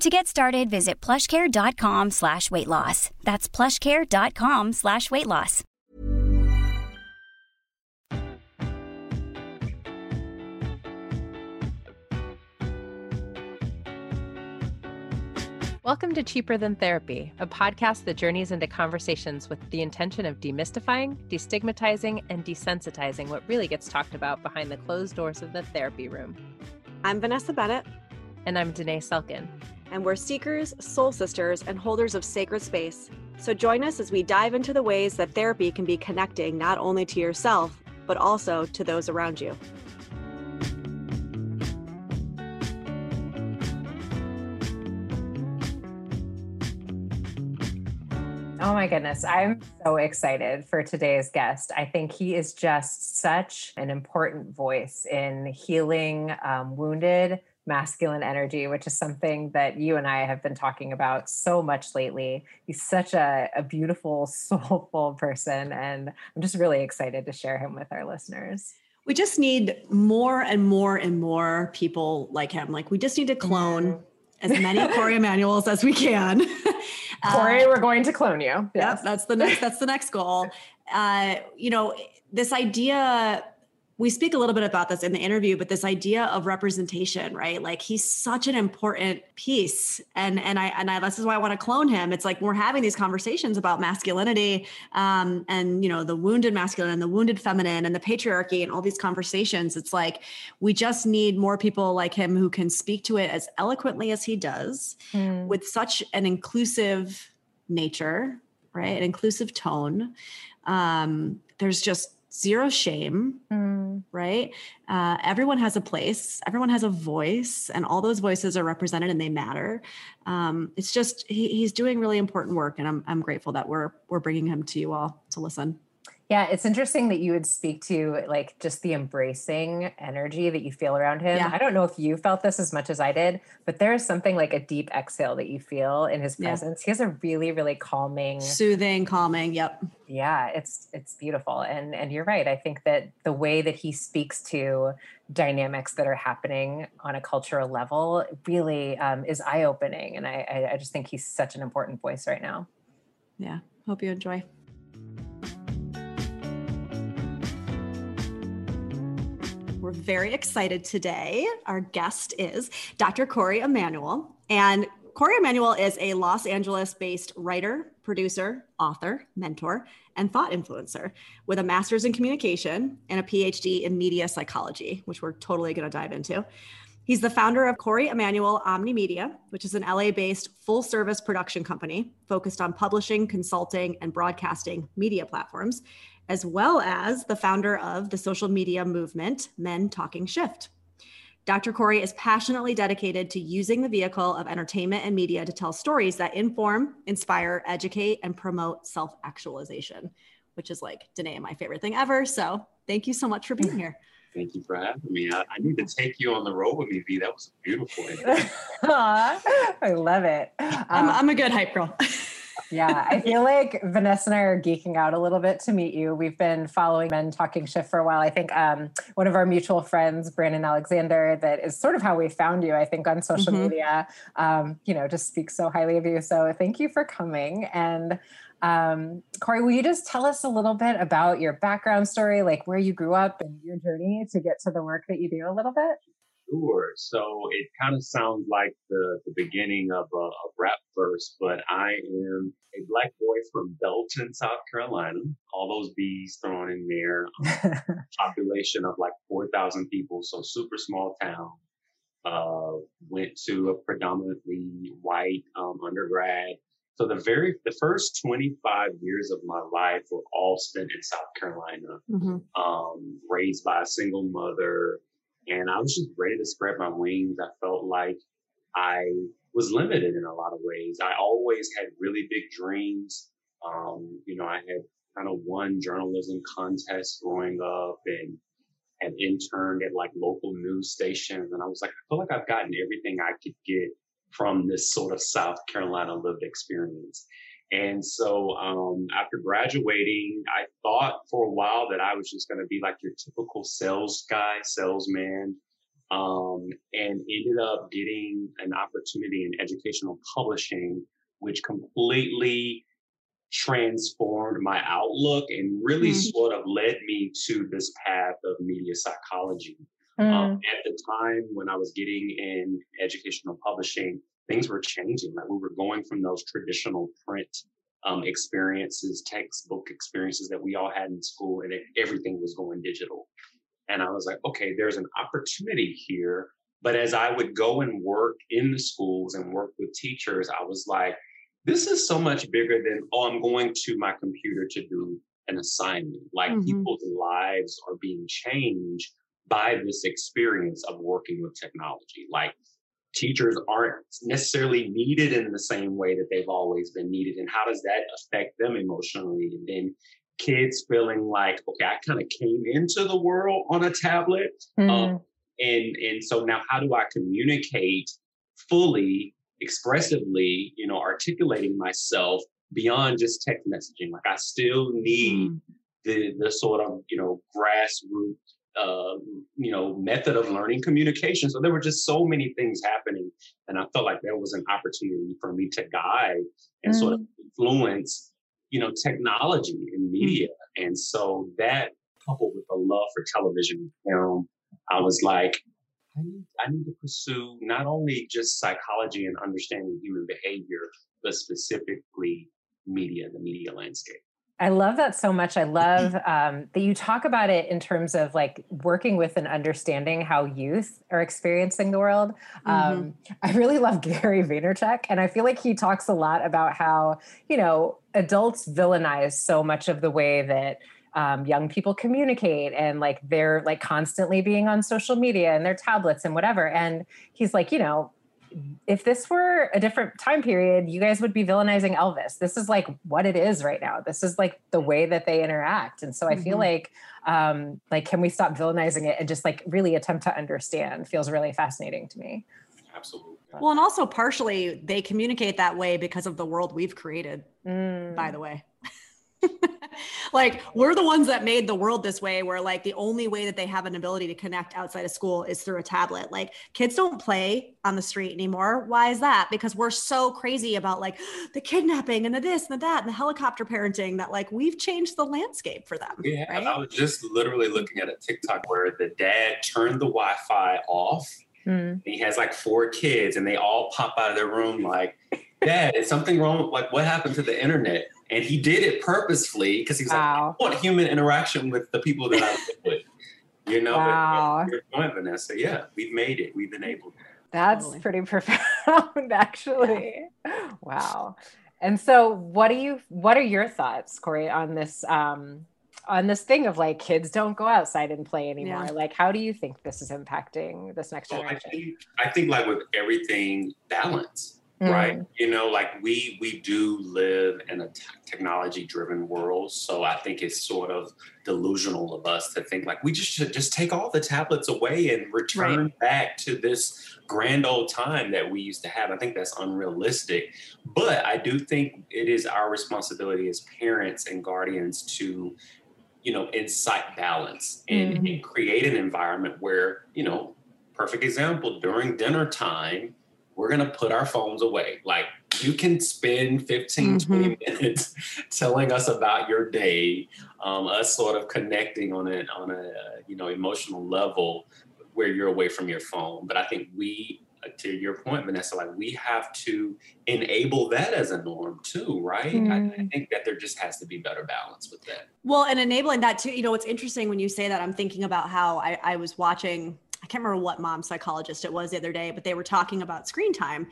To get started, visit plushcare.com slash weight loss. That's plushcare.com slash weight loss. Welcome to Cheaper Than Therapy, a podcast that journeys into conversations with the intention of demystifying, destigmatizing, and desensitizing what really gets talked about behind the closed doors of the therapy room. I'm Vanessa Bennett, And I'm Danae Selkin. And we're seekers, soul sisters, and holders of sacred space. So join us as we dive into the ways that therapy can be connecting not only to yourself, but also to those around you. Oh my goodness. I'm so excited for today's guest. I think he is just such an important voice in healing um, wounded masculine energy, which is something that you and I have been talking about so much lately. He's such a, a beautiful, soulful person, and I'm just really excited to share him with our listeners. We just need more and more and more people like him. Like we just need to clone as many Corey Emanuels as we can. Corey, Uh, we're going to clone you. Yep, that's the next that's the next goal. Uh, you know, this idea we speak a little bit about this in the interview, but this idea of representation, right? Like he's such an important piece, and and I and I this is why I want to clone him. It's like we're having these conversations about masculinity, um, and you know the wounded masculine and the wounded feminine and the patriarchy and all these conversations. It's like we just need more people like him who can speak to it as eloquently as he does, Mm. with such an inclusive nature, right? An inclusive tone. Um, there's just zero shame, Mm. right? Uh, everyone has a place, everyone has a voice, and all those voices are represented and they matter. Um, it's just he, he's doing really important work, and I'm I'm grateful that we're we're bringing him to you all to listen. Yeah, it's interesting that you would speak to like just the embracing energy that you feel around him. Yeah. I don't know if you felt this as much as I did, but there is something like a deep exhale that you feel in his Yeah. presence. He has a really, really calming. Soothing, calming. Yep. Yeah, it's it's beautiful. And and you're right. I think that the way that he speaks to dynamics that are happening on a cultural level really um, is eye opening. And I, I I just think he's such an important voice right now. Yeah. Hope you enjoy. We're very excited today. Our guest is Dr. Corey Emanuel. And Corey Emanuel is a Los Angeles based writer, producer, author, mentor, and thought influencer with a master's in communication and a PhD in media psychology, which we're totally going to dive into. He's the founder of Corey Emanuel Omni Media, which is an LA based full service production company focused on publishing, consulting, and broadcasting media platforms, as well as the founder of the social media movement, Men Talking Shift. Dr. Corey is passionately dedicated to using the vehicle of entertainment and media to tell stories that inform, inspire, educate, and promote self actualization, which is like Danae, my favorite thing ever. So thank you so much for being here. Thank you for having me. I, I need to take you on the road with me, V. That was beautiful. Aw, I love it. I'm, Um, I'm a good hype girl. yeah, I feel like Vanessa and I are geeking out a little bit to meet you. We've been following Men Talking Shift for a while. I think um, one of our mutual friends, Brandon Alexander, that is sort of how we found you, I think, on social mm-hmm. media, um, you know, just speaks so highly of you. So thank you for coming. And um, Corey, will you just tell us a little bit about your background story, like where you grew up and your journey to get to the work that you do a little bit? Sure. So it kind of sounds like the, the beginning of a, a rap verse, but I am a black boy from Belton, South Carolina. All those bees thrown in there. population of like 4,000 people, so super small town. Uh, went to a predominantly white um, undergrad. So the very the first 25 years of my life were all spent in South Carolina. Mm-hmm. Um, raised by a single mother, and I was just ready to spread my wings. I felt like I was limited in a lot of ways. I always had really big dreams. Um, you know, I had kind of won journalism contests growing up and had interned at like local news stations. And I was like, I feel like I've gotten everything I could get from this sort of South Carolina lived experience. And so um, after graduating, I thought for a while that I was just going to be like your typical sales guy, salesman, um, and ended up getting an opportunity in educational publishing, which completely transformed my outlook and really mm-hmm. sort of led me to this path of media psychology. Um, mm. Um, at the time when I was getting in educational publishing, things were changing. Like we were going from those traditional print um, experiences, textbook experiences that we all had in school, and it, everything was going digital. And I was like, okay, there's an opportunity here. But as I would go and work in the schools and work with teachers, I was like, this is so much bigger than, oh, I'm going to my computer to do an assignment. Like mm-hmm. people's lives are being changed by this experience of working with technology. Like teachers aren't necessarily needed in the same way that they've always been needed and how does that affect them emotionally and then kids feeling like okay i kind of came into the world on a tablet mm. um, and and so now how do i communicate fully expressively you know articulating myself beyond just text messaging like i still need mm. the the sort of you know grassroots uh, you know, method of learning communication. So there were just so many things happening. And I felt like there was an opportunity for me to guide and mm. sort of mm. influence, you know, technology and mm. media. Mm. And so that coupled with a love for television and film, I was like, I need, I need to pursue not only just psychology and understanding human behavior, but specifically media, the media landscape. I love that so much. I love um, that you talk about it in terms of like working with and understanding how youth are experiencing the world. Mm-hmm. Um, I really love Gary Vaynerchuk, and I feel like he talks a lot about how, you know, adults villainize so much of the way that um, young people communicate and like they're like constantly being on social media and their tablets and whatever. And he's like, you know, if this were a different time period, you guys would be villainizing Elvis. This is like what it is right now. This is like the way that they interact. And so I feel mm-hmm. like um like can we stop villainizing it and just like really attempt to understand feels really fascinating to me. Absolutely. Well, and also partially they communicate that way because of the world we've created, mm. by the way. like we're the ones that made the world this way where like the only way that they have an ability to connect outside of school is through a tablet. Like kids don't play on the street anymore. Why is that? Because we're so crazy about like the kidnapping and the this and the that and the helicopter parenting that like we've changed the landscape for them yeah right? i was just literally looking at a tiktok where the dad turned the wi-fi off. Mm. he has like four kids and they all pop out of their room like dad is something wrong? Like what happened to the internet and he did it purposefully because he was wow. like, I want human interaction with the people that I live with. You know, wow. your point, Vanessa. Yeah, we've made it. We've enabled it. That's totally. pretty profound, actually. Wow. And so, what do you? What are your thoughts, Corey, on this? Um, on this thing of like kids don't go outside and play anymore. Yeah. Like, how do you think this is impacting this next generation? I, think, I think, like with everything, balance right you know like we we do live in a t- technology driven world so i think it's sort of delusional of us to think like we just should just take all the tablets away and return right. back to this grand old time that we used to have i think that's unrealistic but i do think it is our responsibility as parents and guardians to you know incite balance and, mm-hmm. and create an environment where you know perfect example during dinner time we're going to put our phones away. Like you can spend 15, mm-hmm. 20 minutes telling us about your day, um, us sort of connecting on a, on a, you know, emotional level where you're away from your phone. But I think we, uh, to your point, Vanessa, like we have to enable that as a norm too, right? Mm. I, I, mm. think that there just has to be better balance with that. Well, and enabling that too, you know, what's interesting when you say that, I'm thinking about how I, I was watching I can't remember what mom psychologist it was the other day, but they were talking about screen time.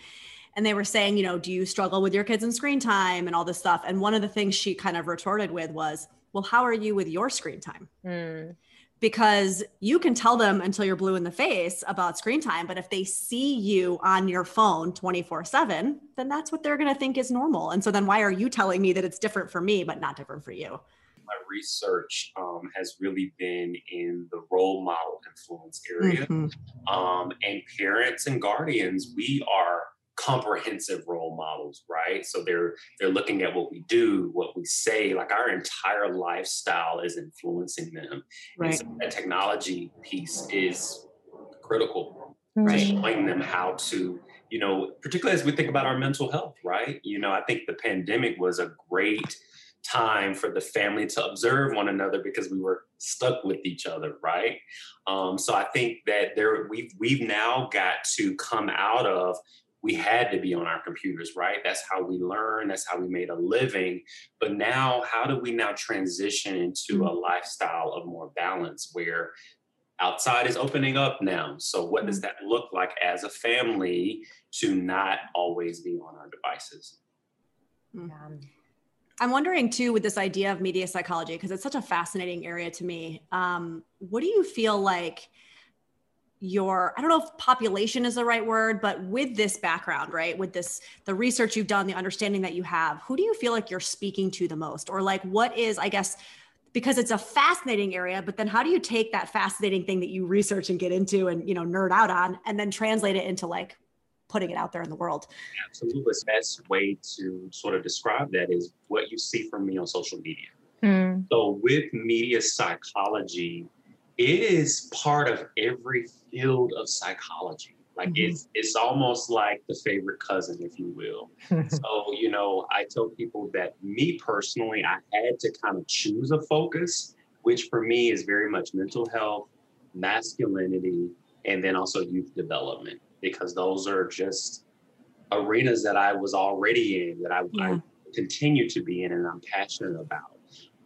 And they were saying, you know, do you struggle with your kids and screen time and all this stuff? And one of the things she kind of retorted with was, well, how are you with your screen time? Mm. Because you can tell them until you're blue in the face about screen time. But if they see you on your phone 24 7, then that's what they're going to think is normal. And so then why are you telling me that it's different for me, but not different for you? My research um, has really been in the role model influence area. Mm-hmm. Um, and parents and guardians, we are comprehensive role models, right? So they're they're looking at what we do, what we say, like our entire lifestyle is influencing them. Right. So that technology piece is critical, right? Showing them how to you know, particularly as we think about our mental health, right? You know, I think the pandemic was a great time for the family to observe one another because we were stuck with each other, right? Um, so I think that there we've we've now got to come out of we had to be on our computers, right? That's how we learn, that's how we made a living. But now, how do we now transition into a mm-hmm. lifestyle of more balance where outside is opening up now? So, what does mm-hmm. that look like as a family to not always be on our devices? Yeah. I'm wondering too with this idea of media psychology because it's such a fascinating area to me. Um, what do you feel like your I don't know if population is the right word, but with this background, right? With this the research you've done, the understanding that you have, who do you feel like you're speaking to the most, or like what is I guess because it's a fascinating area but then how do you take that fascinating thing that you research and get into and you know nerd out on and then translate it into like putting it out there in the world. Absolutely. The best way to sort of describe that is what you see from me on social media. Mm. So, with media psychology, it is part of every field of psychology. Like mm-hmm. it's it's almost like the favorite cousin, if you will. so, you know, I tell people that me personally, I had to kind of choose a focus, which for me is very much mental health, masculinity, and then also youth development because those are just arenas that I was already in, that I, yeah. I continue to be in, and I'm passionate about.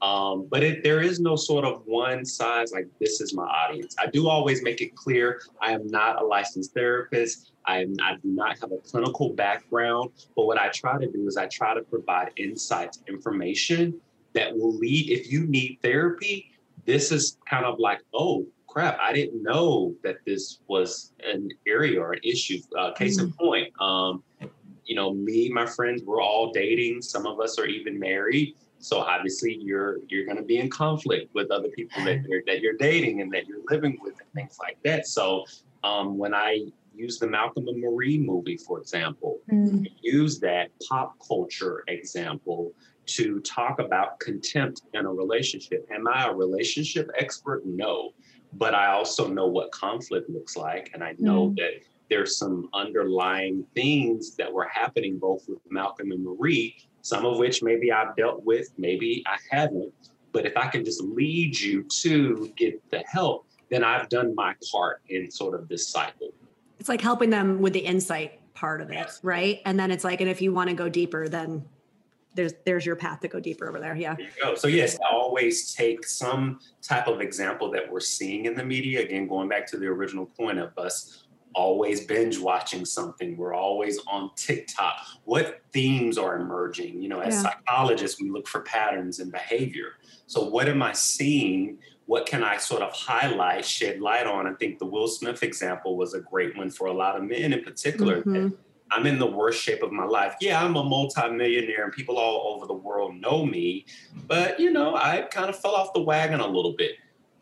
Um, but it, there is no sort of one size like this is my audience. I do always make it clear I am not a licensed therapist. I, am, I do not have a clinical background. But what I try to do is I try to provide insights, information that will lead. If you need therapy, this is kind of like, oh, crap, I didn't know that this was an area or an issue. Uh, case mm-hmm. in point, um, you know, me, my friends, we're all dating. Some of us are even married. So obviously, you're you're going to be in conflict with other people that you're that you're dating and that you're living with and things like that. So um, when I use the Malcolm and Marie movie, for example, mm. use that pop culture example to talk about contempt in a relationship. Am I a relationship expert? No but I also know what conflict looks like. And I know mm. that there's some underlying things that were happening both with Malcolm and Marie, some of which maybe I've dealt with, maybe I haven't. But if I can just lead you to get the help, then I've done my part in sort of this cycle. It's like helping them with the insight part of it, right? And then it's like, and if you want to go deeper, then there's there's your path to go deeper over there. Yeah. There. So yes, always take some type of example that we're seeing in the media. Again, going back to the original point of us always binge watching something. We're always on TikTok. What themes are emerging? You know, as yeah. psychologists, we look for patterns and behavior. So what am I seeing? What can I sort of highlight, shed light on? I think the Will Smith example was a great one for a lot of men in particular. Mm-hmm I'm in the worst shape of my life. Yeah, I'm a multimillionaire and people all over the world know me, but you know, I kind of fell off the wagon a little bit.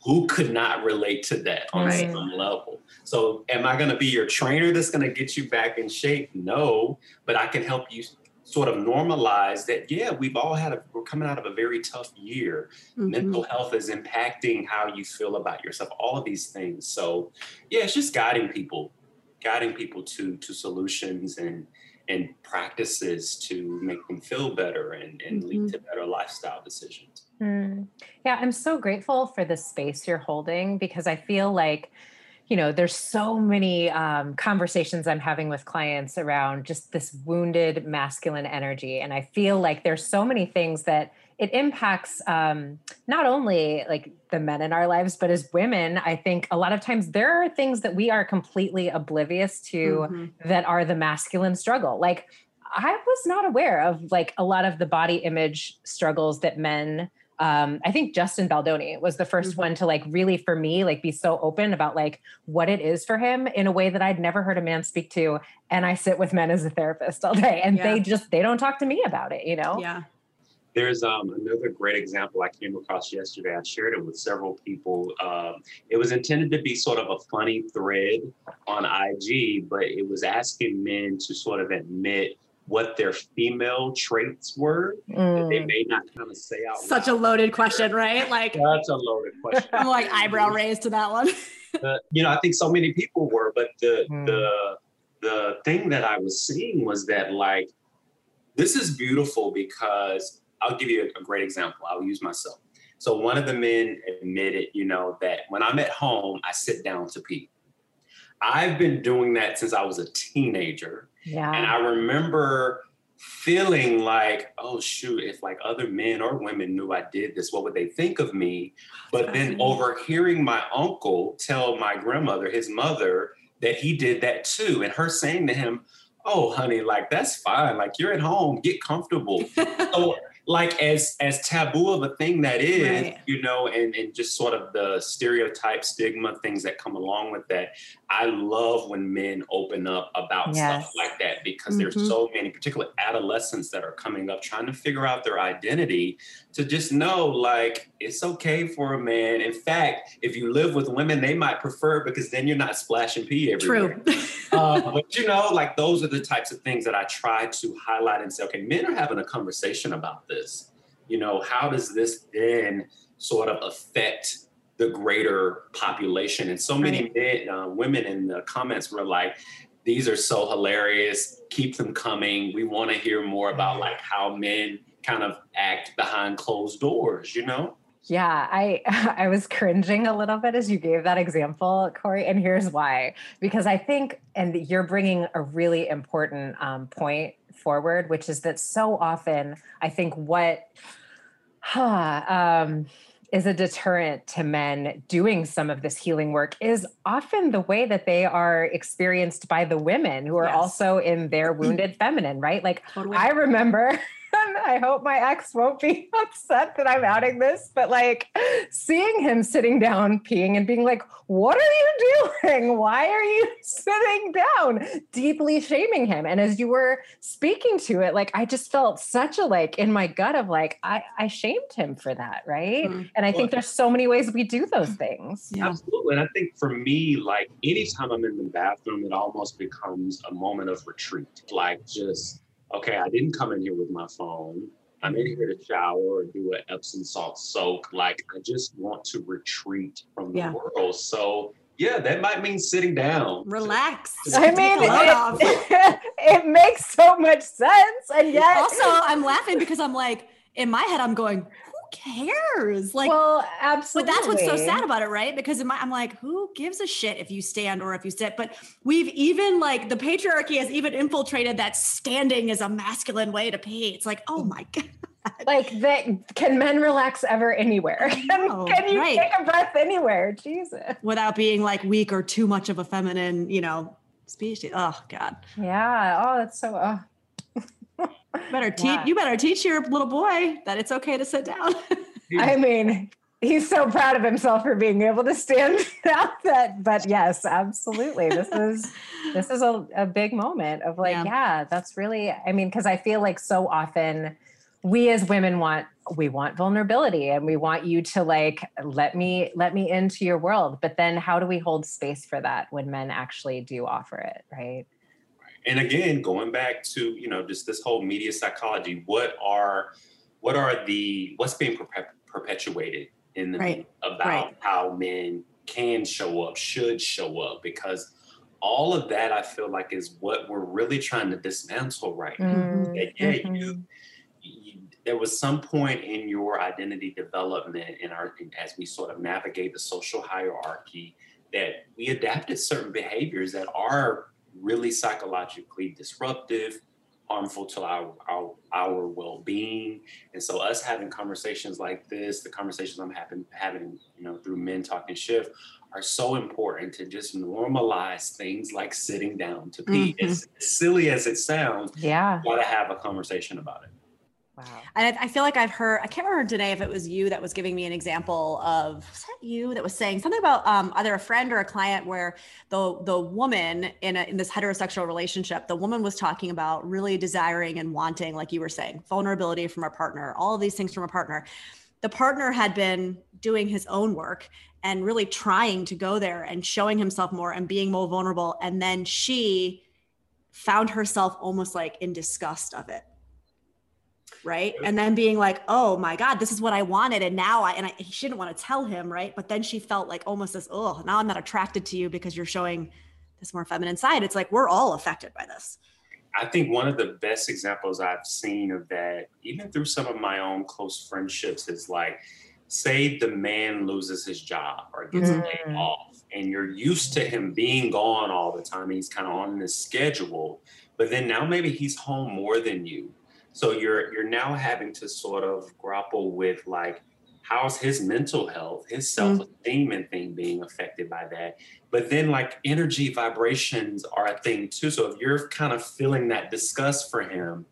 Who could not relate to that on Right. some level? So, am I going to be your trainer that's going to get you back in shape? No, but I can help you sort of normalize that. Yeah, we've all had a, we're coming out of a very tough year. Mhm. Mental health is impacting how you feel about yourself, all of these things. So, yeah, it's just guiding people guiding people to to solutions and and practices to make them feel better and, and lead Mhm. to better lifestyle decisions. Mm. Yeah, I'm so grateful for the space you're holding because I feel like, you know, there's so many um, conversations I'm having with clients around just this wounded masculine energy. And I feel like there's so many things that it impacts um, not only like the men in our lives, but as women, I think a lot of times there are things that we are completely oblivious to Mhm. that are the masculine struggle. Like I was not aware of like a lot of the body image struggles that men um I think Justin Baldoni was the 1st Mhm. one to like really for me like be so open about like what it is for him in a way that I'd never heard a man speak to and I sit with men as a therapist all day and Yeah. they just they don't talk to me about it, you know? Yeah. There's um, another great example I came across yesterday. I shared it with several people. Um, it was intended to be sort of a funny thread on IG, but it was asking men to sort of admit what their female traits were that they Mm. may not kind of say out Such a loud. loaded question, right? Like That's a loaded question. I'm like eyebrow raised to that one. Uh, you know, I think so many people were, but the Hmm. the the thing that I was seeing was that like this is beautiful because I'll give you a, great example. I'll use myself. So one of the men admitted, you know, that when I'm at home, I sit down to pee. I've been doing that since I was a teenager. And I remember feeling like, oh shoot, if like other men or women knew I did this, what would they think of me? But then overhearing my uncle tell my grandmother, his mother, that he did that too, and her saying to him, Oh, honey, like that's fine. Like you're at home, get comfortable. so like as as taboo of a thing that is, Right. you know, and and just sort of the stereotype, stigma, things that come along with that. I love when men open up about Yes. stuff like that because there's Mhm. so many, particularly adolescents that are coming up trying to figure out their identity. To just know, like, it's okay for a man. In fact, if you live with women, they might prefer because then you're not splashing pee everywhere. True. Uh, but you know, like those are the types of things that I try to highlight and say, okay, men are having a conversation about this. You know, how does this then sort of affect the greater population? And so many men, uh, women in the comments were like, these are so hilarious. Keep them coming. We want to hear more about like how men kind of act behind closed doors, you know? Yeah, I I was cringing a little bit as you gave that example, Corey, and here's why. Because I think, and you're bringing a really important um, point forward, which is that so often I think what um, is a deterrent to men doing some of this healing work is often the way that they are experienced by the women who are Yes. also in their wounded feminine, right? Like Totally. I remember, I hope my ex won't be upset that I'm outing this, but like seeing him sitting down peeing and being like, What are you doing? Why are you sitting down? Deeply shaming him. And as you were speaking to it, like I just felt such a like in my gut of like, I, I shamed him for that. Right. Mm. And I think there's so many ways we do those things. Yeah. Absolutely. And I think for me, like anytime I'm in the bathroom, it almost becomes a moment of retreat. Like just, okay, I didn't come in here with my phone. I'm in here to shower or do an Epsom salt soak. Like I just want to retreat from the Yeah. world. So yeah, that might mean sitting down. Relax. I mean, the it, it makes so much sense. And yet, also, I'm laughing because I'm like, in my head, I'm going, who cares? Like, well, absolutely. but that's what's so sad about it, right? Because in my, I'm like, who gives a shit if you stand or if you sit? But we've even like the patriarchy has even infiltrated that standing is a masculine way to pee. It's like, oh my god, like that can men relax ever anywhere can, can you right. take a breath anywhere jesus without being like weak or too much of a feminine, you know, species. Oh god, yeah oh that's so uh, better teach Yeah. you better teach your little boy that it's okay to sit down. i mean he's so proud of himself for being able to stand out that but yes absolutely this is this is a, a big moment of like yeah. yeah that's really i mean because i feel like so often we as women want we want vulnerability and we want you to like let me let me into your world but then how do we hold space for that when men actually do offer it right and again going back to you know just this whole media psychology what are what are the what's being perpetuated in the right. about right. how men can show up, should show up, because all of that I feel like is what we're really trying to dismantle right mm-hmm. now. That, yeah, mm-hmm. you, you, there was some point in your identity development in our as we sort of navigate the social hierarchy that we adapted certain behaviors that are really psychologically disruptive harmful to our, our, our well-being. And so us having conversations like this the conversations i'm having having you know through men talking shift are so important to just normalize things like sitting down to pee mm-hmm. as silly as it sounds. Yeah. Got to have a conversation about it Wow. And I, feel like I've heard, I can't remember today if it was you that was giving me an example of, was that you that was saying something about um, either a friend or a client where the, the woman in, a, in this heterosexual relationship, the woman was talking about really desiring and wanting, like you were saying, vulnerability from a partner, all of these things from a partner. The partner had been doing his own work and really trying to go there and showing himself more and being more vulnerable. And then she found herself almost like in disgust of it right and then being like oh my god this is what i wanted and now i and I, she didn't want to tell him right but then she felt like almost this oh now i'm not attracted to you because you're showing this more feminine side it's like we're all affected by this i think one of the best examples i've seen of that even through some of my own close friendships is like say the man loses his job or gets mm. mm. off and you're used to him being gone all the time he's kind of on this schedule but then now maybe he's home more than you so you're you're now having to sort of grapple with like how's his mental health, his mm-hmm. self-esteem and thing being affected by that. But then like energy vibrations are a thing too. So if you're kind of feeling that disgust for him,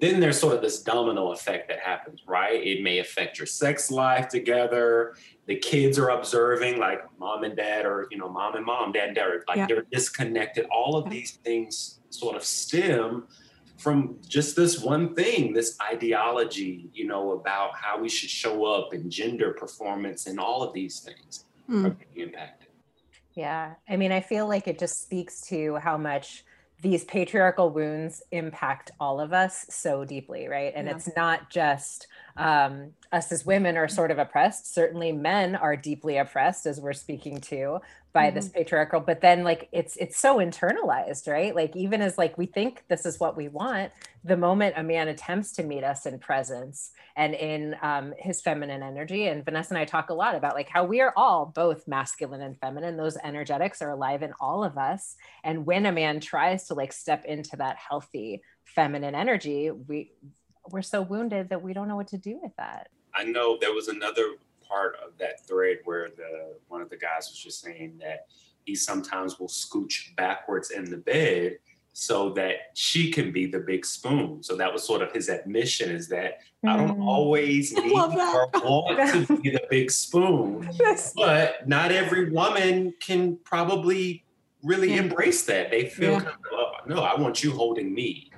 then there's sort of this domino effect that happens, right? It may affect your sex life together. The kids are observing, like mom and dad, or you know, mom and mom, dad and dad, like yeah. they're disconnected. All of these things sort of stem from just this one thing, this ideology, you know, about how we should show up and gender performance and all of these things mm. are being impacted. Yeah. I mean, I feel like it just speaks to how much these patriarchal wounds impact all of us so deeply, right? And yeah. it's not just um, us as women are sort of oppressed. Certainly, men are deeply oppressed, as we're speaking to, by mm-hmm. this patriarchal but then like it's it's so internalized right? Like even as like we think this is what we want the moment a man attempts to meet us in presence and in um, his feminine energy and vanessa and i talk a lot about like how we are all both masculine and feminine. Those energetics are alive in all of us. And when a man tries to like step into that healthy feminine energy we we're so wounded that we don't know what to do with that. I know there was another part of that thread where the one of the guys was just saying that he sometimes will scooch backwards in the bed so that she can be the big spoon. So that was sort of his admission is that mm. I don't mm. always need or want to be the big spoon, but not every woman can probably really yeah. embrace that. They feel yeah. kind of, oh, no, I want you holding me.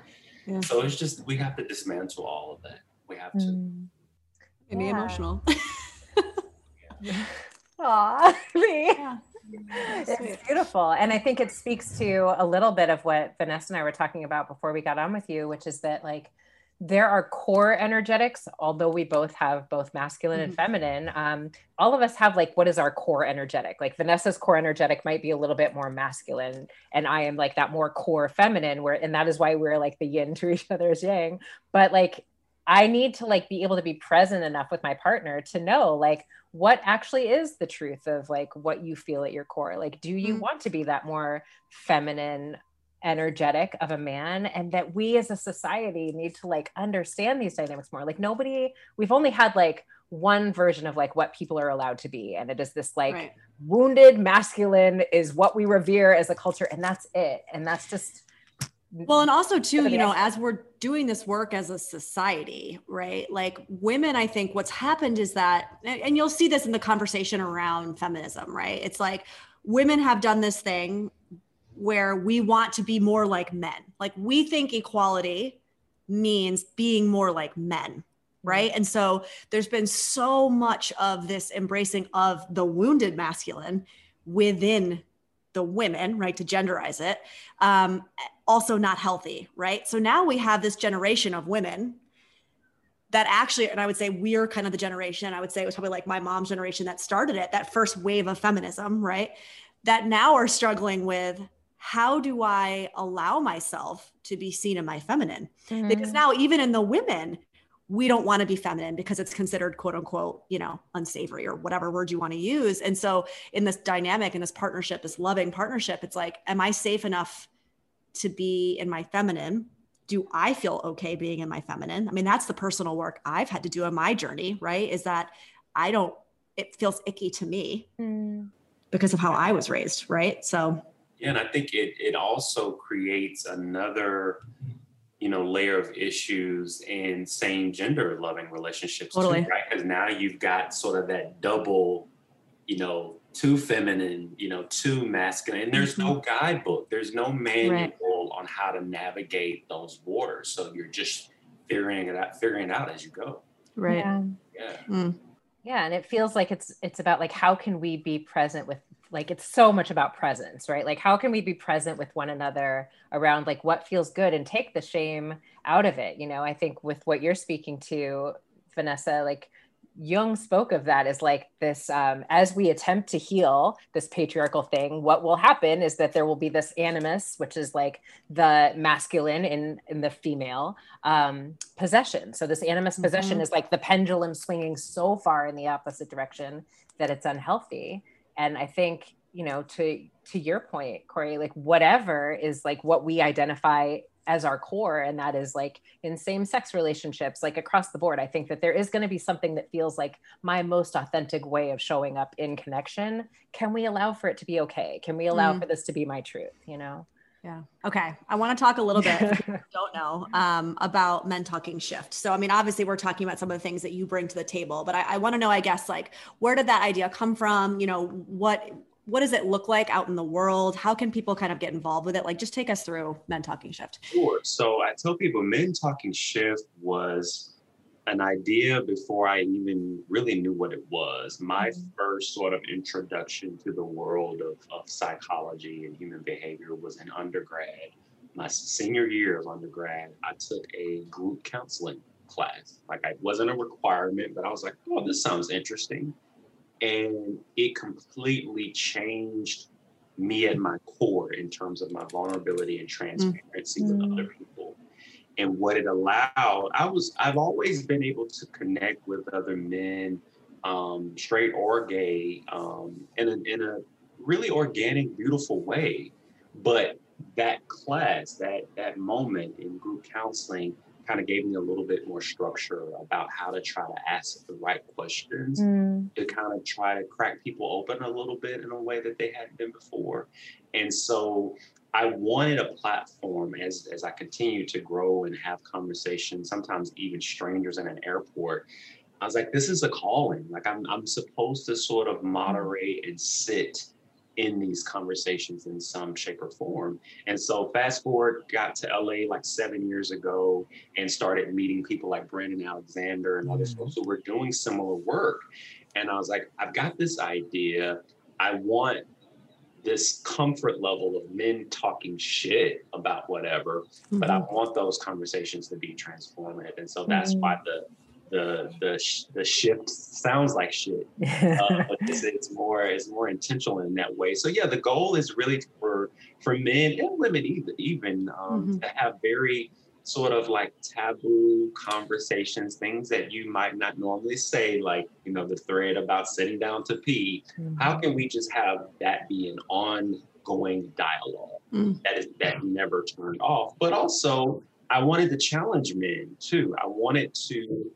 Yeah. So it's just, we have to dismantle all of that. We have to. Mm. And be emotional. Aw, yeah. It's beautiful. And I think it speaks to a little bit of what Vanessa and I were talking about before we got on with you, which is that like there are core energetics, although we both have both masculine and mm-hmm. feminine. Um, all of us have like what is our core energetic? Like Vanessa's core energetic might be a little bit more masculine, and I am like that more core feminine, where and that is why we're like the yin to each other's yang. But like I need to like be able to be present enough with my partner to know like what actually is the truth of like what you feel at your core. Like, do you mm-hmm. want to be that more feminine, energetic of a man? And that we as a society need to like understand these dynamics more. Like, nobody, we've only had like one version of like what people are allowed to be. And it is this like right. wounded masculine is what we revere as a culture. And that's it. And that's just well and also too you know as we're doing this work as a society right? Like women i think what's happened is that and you'll see this in the conversation around feminism right? It's like women have done this thing where we want to be more like men. Like we think equality means being more like men right? And so there's been so much of this embracing of the wounded masculine within the women, right, to genderize it, um, also not healthy, right? So now we have this generation of women that actually, and I would say we're kind of the generation, I would say it was probably like my mom's generation that started it, that first wave of feminism, right? That now are struggling with how do I allow myself to be seen in my feminine? Mm-hmm. Because now, even in the women, we don't want to be feminine because it's considered quote unquote, you know, unsavory or whatever word you want to use. And so in this dynamic, in this partnership, this loving partnership, it's like, am I safe enough to be in my feminine? Do I feel okay being in my feminine? I mean, that's the personal work I've had to do in my journey, right? Is that I don't, it feels icky to me mm. because of how I was raised, right? So, yeah, and I think it it also creates another you know layer of issues in same gender loving relationships totally. too, right because now you've got sort of that double you know too feminine you know too masculine and there's mm-hmm. no guidebook there's no manual right. on how to navigate those waters so you're just figuring it out figuring it out as you go right yeah yeah, mm. yeah and it feels like it's it's about like how can we be present with like it's so much about presence right like how can we be present with one another around like what feels good and take the shame out of it you know i think with what you're speaking to vanessa like Jung spoke of that as like this um, as we attempt to heal this patriarchal thing, what will happen is that there will be this animus, which is like the masculine in, in the female um, possession. So, this animus mm-hmm. possession is like the pendulum swinging so far in the opposite direction that it's unhealthy and i think you know to to your point corey like whatever is like what we identify as our core and that is like in same sex relationships like across the board i think that there is going to be something that feels like my most authentic way of showing up in connection can we allow for it to be okay can we allow mm. for this to be my truth you know yeah. Okay. I want to talk a little bit, don't know, um, about men talking shift. So, I mean, obviously, we're talking about some of the things that you bring to the table, but I, I want to know, I guess, like, where did that idea come from? You know, what what does it look like out in the world? How can people kind of get involved with it? Like, just take us through Men Talking Shift. Sure. So, I tell people Men Talking Shift was an idea before I even really knew what it was. My mm-hmm. first sort of introduction to the world of, of psychology and human behavior was in undergrad. My senior year of undergrad, I took a group counseling class. Like, it wasn't a requirement, but I was like, oh, this sounds interesting. And it completely changed me at my core in terms of my vulnerability and transparency mm-hmm. with other people and what it allowed i was i've always been able to connect with other men um, straight or gay um, in, a, in a really organic beautiful way but that class that that moment in group counseling kind of gave me a little bit more structure about how to try to ask the right questions mm. to kind of try to crack people open a little bit in a way that they hadn't been before and so I wanted a platform as, as I continue to grow and have conversations, sometimes even strangers in an airport. I was like, this is a calling. Like I'm, I'm supposed to sort of moderate and sit in these conversations in some shape or form. And so fast forward, got to LA like seven years ago and started meeting people like Brandon Alexander and others mm-hmm. who were doing similar work. And I was like, I've got this idea. I want this comfort level of men talking shit about whatever, mm-hmm. but I mm-hmm. want those conversations to be transformative. And so that's mm-hmm. why the the the the shift sounds like shit, uh, but it's, it's, more it's more intentional in that way. So yeah, the goal is really for for men and women even even um, mm-hmm. to have very sort of like taboo conversations, things that you might not normally say, like, you know, the thread about sitting down to pee. Mm-hmm. How can we just have that be an ongoing dialogue mm-hmm. that is that never turned off? But also, I wanted to challenge men too. I wanted to,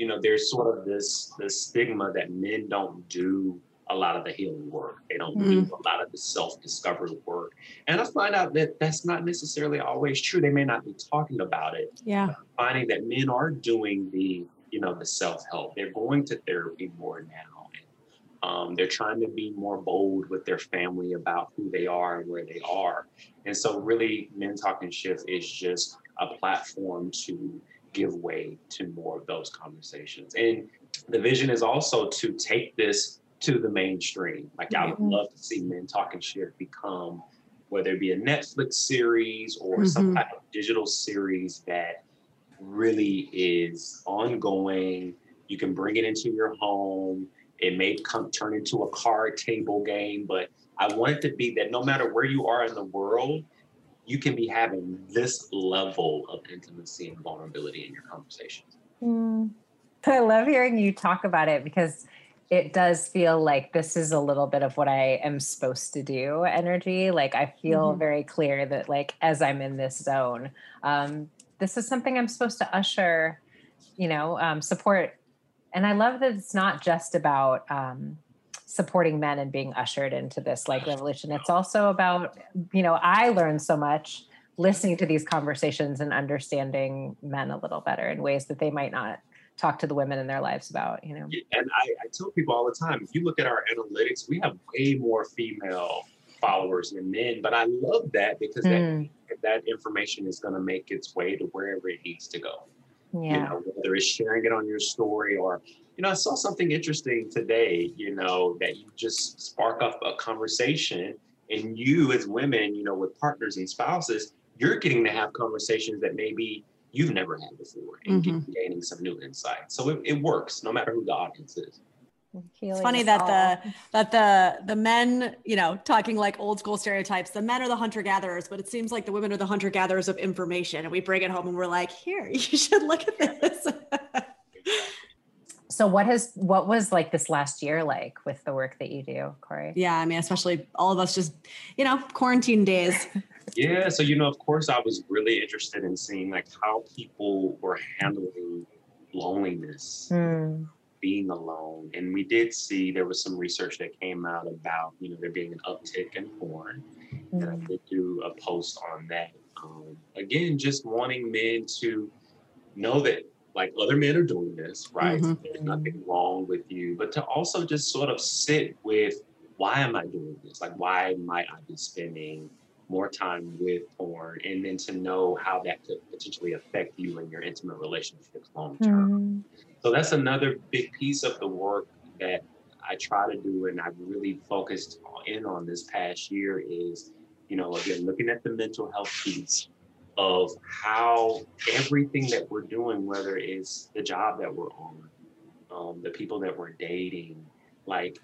you know, there's sort of this this stigma that men don't do a lot of the healing work. They don't Mm-hmm. do a lot of the self discovery work. And I find out that that's not necessarily always true. They may not be talking about it. Yeah. Finding that men are doing the, you know, the self help. They're going to therapy more now. And, um, they're trying to be more bold with their family about who they are and where they are. And so, really, Men Talking Shift is just a platform to give way to more of those conversations. And the vision is also to take this to the mainstream. Like I would love to see Men Talking Shift become, whether it be a Netflix series or some Mhm. type of digital series that really is ongoing. You can bring it into your home. It may come turn into a card table game, but I want it to be that no matter where you are in the world, you can be having this level of intimacy and vulnerability in your conversations. Mm. I love hearing you talk about it because it does feel like this is a little bit of what I am supposed to do energy. Like I feel Mhm. very clear that like as I'm in this zone, um, this is something I'm supposed to usher, you know, um, support. And I love that it's not just about um, supporting men and being ushered into this like revolution. It's also about, you know, I learned so much listening to these conversations and understanding men a little better in ways that they might not talk to the women in their lives about, you know. And I, I tell people all the time, if you look at our analytics, we have way more female followers than men. But I love that because Mm, that that information is going to make its way to wherever it needs to go. You yeah. know, whether it's sharing it on your story or, you know, I saw something interesting today, you know, that you just spark up a conversation and you as women, you know, with partners and spouses, you're getting to have conversations that maybe you've never had before and Mm-hmm. get- gaining some new insight. So it, it works no matter who the audience is. It's funny that the that the the men, you know, talking like old school stereotypes, the men are the hunter gatherers, but it seems like the women are the hunter gatherers of information, and we bring it home and we're like, here, you should look at this. So what has what was like this last year like with the work that you do, Corey? yeah, I mean, especially all of us just, you know, quarantine days. Yeah, so you know, of course, I was really interested in seeing like how people were handling loneliness, Mm, being alone, and we did see there was some research that came out about you know there being an uptick in porn, and I mm, did do a post on that. Um, again, just wanting men to know that like other men are doing this, right? Mhm. There's nothing wrong with you, but to also just sort of sit with why am I doing this? Like, why might I be spending more time with porn? And then to know how that could potentially affect you in your intimate relationships long term. mm, So that's another big piece of the work that I try to do, and I've really focused in on this past year is, you know, again, looking at the mental health piece of how everything that we're doing, whether it's the job that we're on, um, the people that we're dating, like,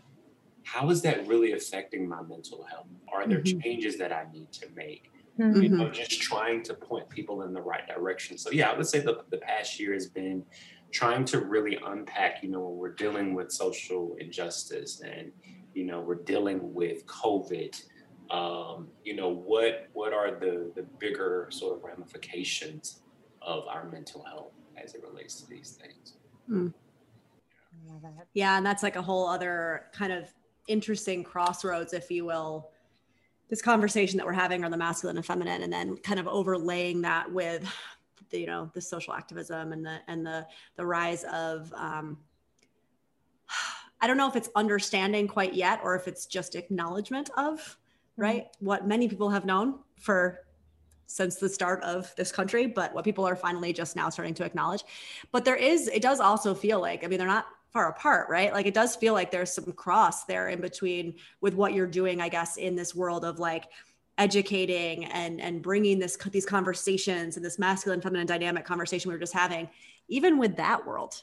how is that really affecting my mental health? Are there Mhm. changes that I need to make? mm. you know, just trying to point people in the right direction. So yeah, I would say the, the past year has been trying to really unpack, you know, when we're dealing with social injustice and, you know, we're dealing with COVID, um, you know, what what are the the bigger sort of ramifications of our mental health as it relates to these things? Yeah, and that's like a whole other kind of interesting crossroads, if you will. This conversation that we're having on the masculine and feminine, and then kind of overlaying that with, the, you know, the social activism and the and the the rise of. Um, I don't know if it's understanding quite yet, or if it's just acknowledgement of, right, mm-hmm. what many people have known for since the start of this country, but what people are finally just now starting to acknowledge. But there is, it does also feel like, I mean, they're not far apart, right? Like it does feel like there's some cross there in between with what you're doing, I guess, in this world of like educating and and bringing this these conversations and this masculine feminine dynamic conversation we were just having, even with that world.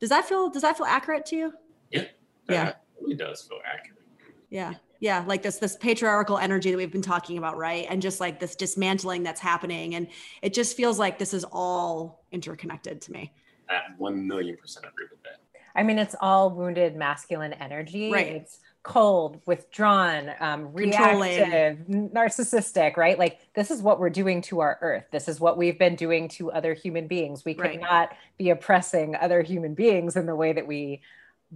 Does that feel does that feel accurate to you? Yeah, Yeah. it really does feel accurate. Yeah. Yeah, like this this patriarchal energy that we've been talking about, right? And just like this dismantling that's happening and it just feels like this is all interconnected to me. I one million percent agree with that. I mean, it's all wounded masculine energy. Right. It's cold, withdrawn, um, reactive, narcissistic, right? Like this is what we're doing to our earth. This is what we've been doing to other human beings. We could Right. not be oppressing other human beings in the way that we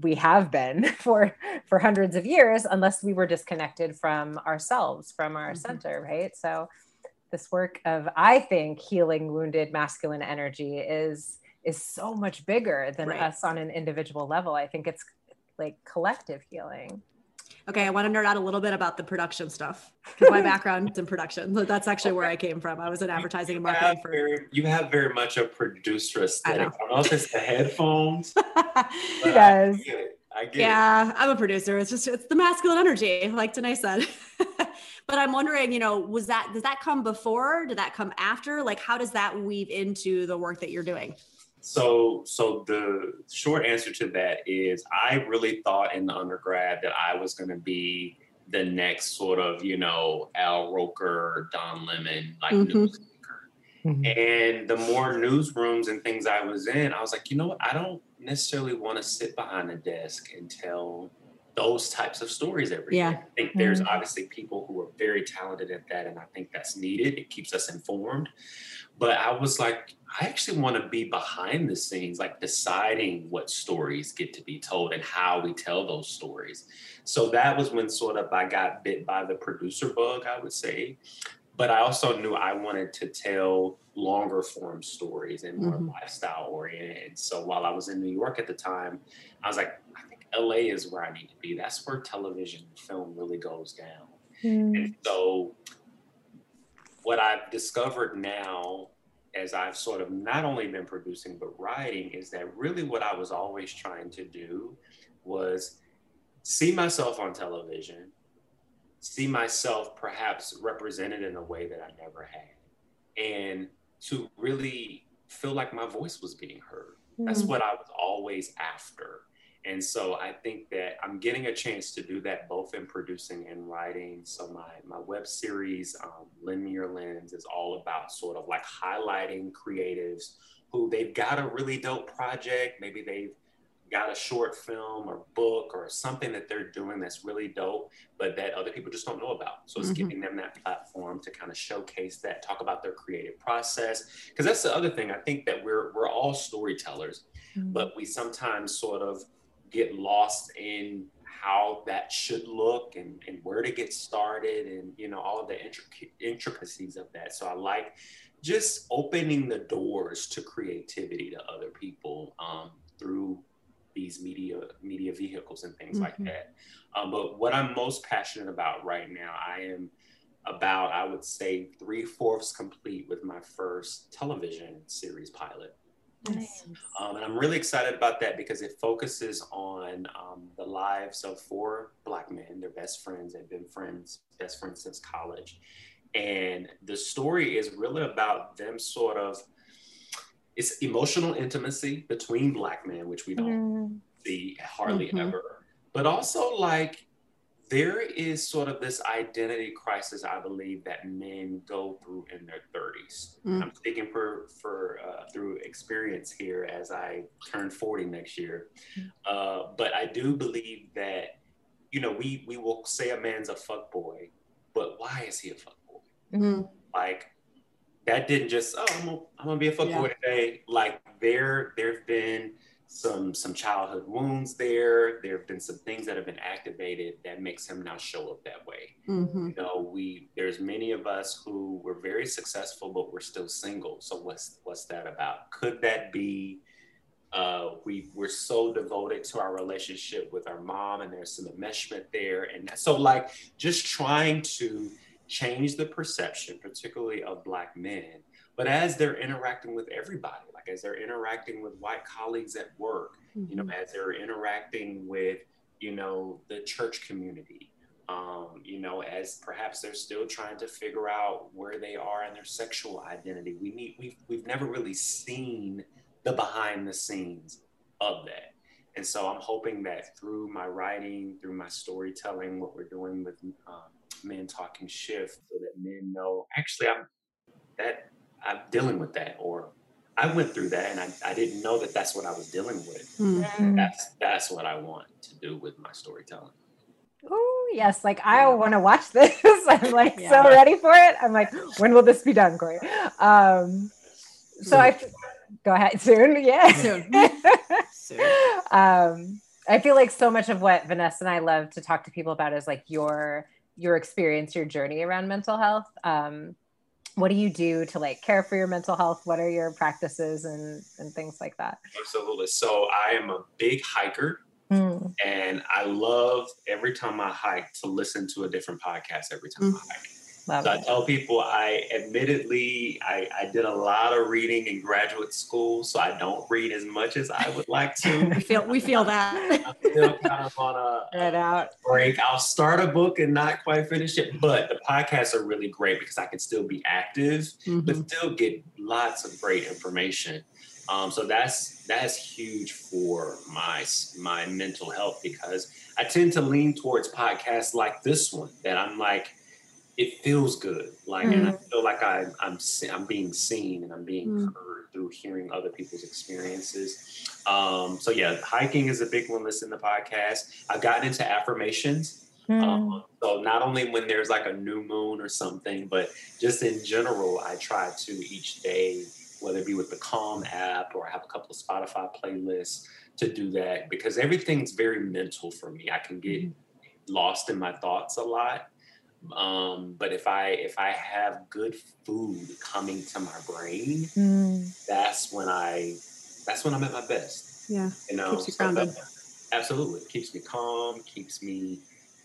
we have been for for hundreds of years unless we were disconnected from ourselves from our mm-hmm. center right so this work of i think healing wounded masculine energy is is so much bigger than right. us on an individual level i think it's like collective healing Okay, I want to nerd out a little bit about the production stuff because my background's in production. So that's actually where I came from. I was in advertising and marketing for. Very, you have very much a producer aesthetic. I, I don't know if it's the headphones. he does. I get it. I get yeah, it. I'm a producer. It's just it's the masculine energy, like Danae said. but I'm wondering, you know, was that does that come before? Did that come after? Like, how does that weave into the work that you're doing? So, so the short answer to that is, I really thought in the undergrad that I was going to be the next sort of, you know, Al Roker, Don Lemon, like mm-hmm. news mm-hmm. And the more newsrooms and things I was in, I was like, you know what? I don't necessarily want to sit behind a desk and tell those types of stories every yeah. day. I think there's mm-hmm. obviously people who are very talented at that, and I think that's needed. It keeps us informed. But I was like, I actually want to be behind the scenes, like deciding what stories get to be told and how we tell those stories. So that was when sort of I got bit by the producer bug, I would say. But I also knew I wanted to tell longer form stories and more mm-hmm. lifestyle oriented. So while I was in New York at the time, I was like, I think LA is where I need to be. That's where television film really goes down. Mm. And so what I've discovered now as I've sort of not only been producing but writing is that really what I was always trying to do was see myself on television, see myself perhaps represented in a way that I never had, and to really feel like my voice was being heard. Mm-hmm. That's what I was always after. And so I think that I'm getting a chance to do that both in producing and writing. So my my web series, um, Your Lens, is all about sort of like highlighting creatives who they've got a really dope project. Maybe they've got a short film or book or something that they're doing that's really dope, but that other people just don't know about. So it's mm-hmm. giving them that platform to kind of showcase that, talk about their creative process. Because that's the other thing. I think that we're we're all storytellers, mm-hmm. but we sometimes sort of get lost in how that should look and, and where to get started and you know all of the intric- intricacies of that. So i like just opening the doors to creativity to other people um, through these media media vehicles and things mm-hmm. like that. Um, but what i'm most passionate about right now i am about i would say three-fourths complete with my first television series pilot Nice. Um, and I'm really excited about that because it focuses on um, the lives of four Black men. They're best friends. They've been friends, best friends since college. And the story is really about them sort of, it's emotional intimacy between Black men, which we don't mm. see hardly mm-hmm. ever, but also like there is sort of this identity crisis I believe that men go through in their 30s. Mm. I'm speaking for for uh, through experience here as I turn 40 next year. Mm. Uh, but I do believe that you know we we will say a man's a fuck boy, but why is he a fuck boy? Mm-hmm. Like that didn't just oh I'm gonna, I'm gonna be a fuck yeah. boy today. Like there there've been some some childhood wounds there. There have been some things that have been activated that makes him now show up that way. Mm-hmm. You know, we there's many of us who were very successful, but we're still single. So what's what's that about? Could that be? Uh, we we're so devoted to our relationship with our mom, and there's some enmeshment there, and so like just trying to change the perception, particularly of Black men, but as they're interacting with everybody like as they're interacting with white colleagues at work, mm-hmm. you know, mm-hmm. as they're interacting with, you know, the church community, um, you know, as perhaps they're still trying to figure out where they are in their sexual identity. We need we've we've never really seen the behind the scenes of that. And so I'm hoping that through my writing, through my storytelling, what we're doing with um, men talking shift, so that men know actually I'm that I'm dealing with that, or I went through that and I, I didn't know that that's what I was dealing with. Mm-hmm. That's that's what I want to do with my storytelling. Oh yes, like I want to watch this. I'm like yeah. so ready for it. I'm like, when will this be done, Corey? Um, so I go ahead soon. Yeah, soon. soon. Um, I feel like so much of what Vanessa and I love to talk to people about is like your your experience, your journey around mental health. Um, what do you do to like care for your mental health? What are your practices and and things like that? Absolutely. So I am a big hiker. Mm. And I love every time I hike to listen to a different podcast every time mm. I hike. Love so it. I tell people I admittedly I, I did a lot of reading in graduate school, so I don't read as much as I would like to. we feel we feel that. I'm still kind of on a, a break. I'll start a book and not quite finish it, but the podcasts are really great because I can still be active, mm-hmm. but still get lots of great information. Um, so that's that's huge for my my mental health because I tend to lean towards podcasts like this one that I'm like it feels good. Like, mm-hmm. and I mm-hmm. feel like I, I'm I'm being seen and I'm being mm-hmm. heard through hearing other people's experiences. Um, so yeah, hiking is a big one. Listen to podcast. I've gotten into affirmations. Mm-hmm. Um, so not only when there's like a new moon or something, but just in general, I try to each day, whether it be with the Calm app or I have a couple of Spotify playlists to do that because everything's very mental for me. I can get mm-hmm. lost in my thoughts a lot um, but if I if I have good food coming to my brain, mm. that's when I that's when I'm at my best. Yeah, you know, keeps you so grounded. absolutely, it keeps me calm, keeps me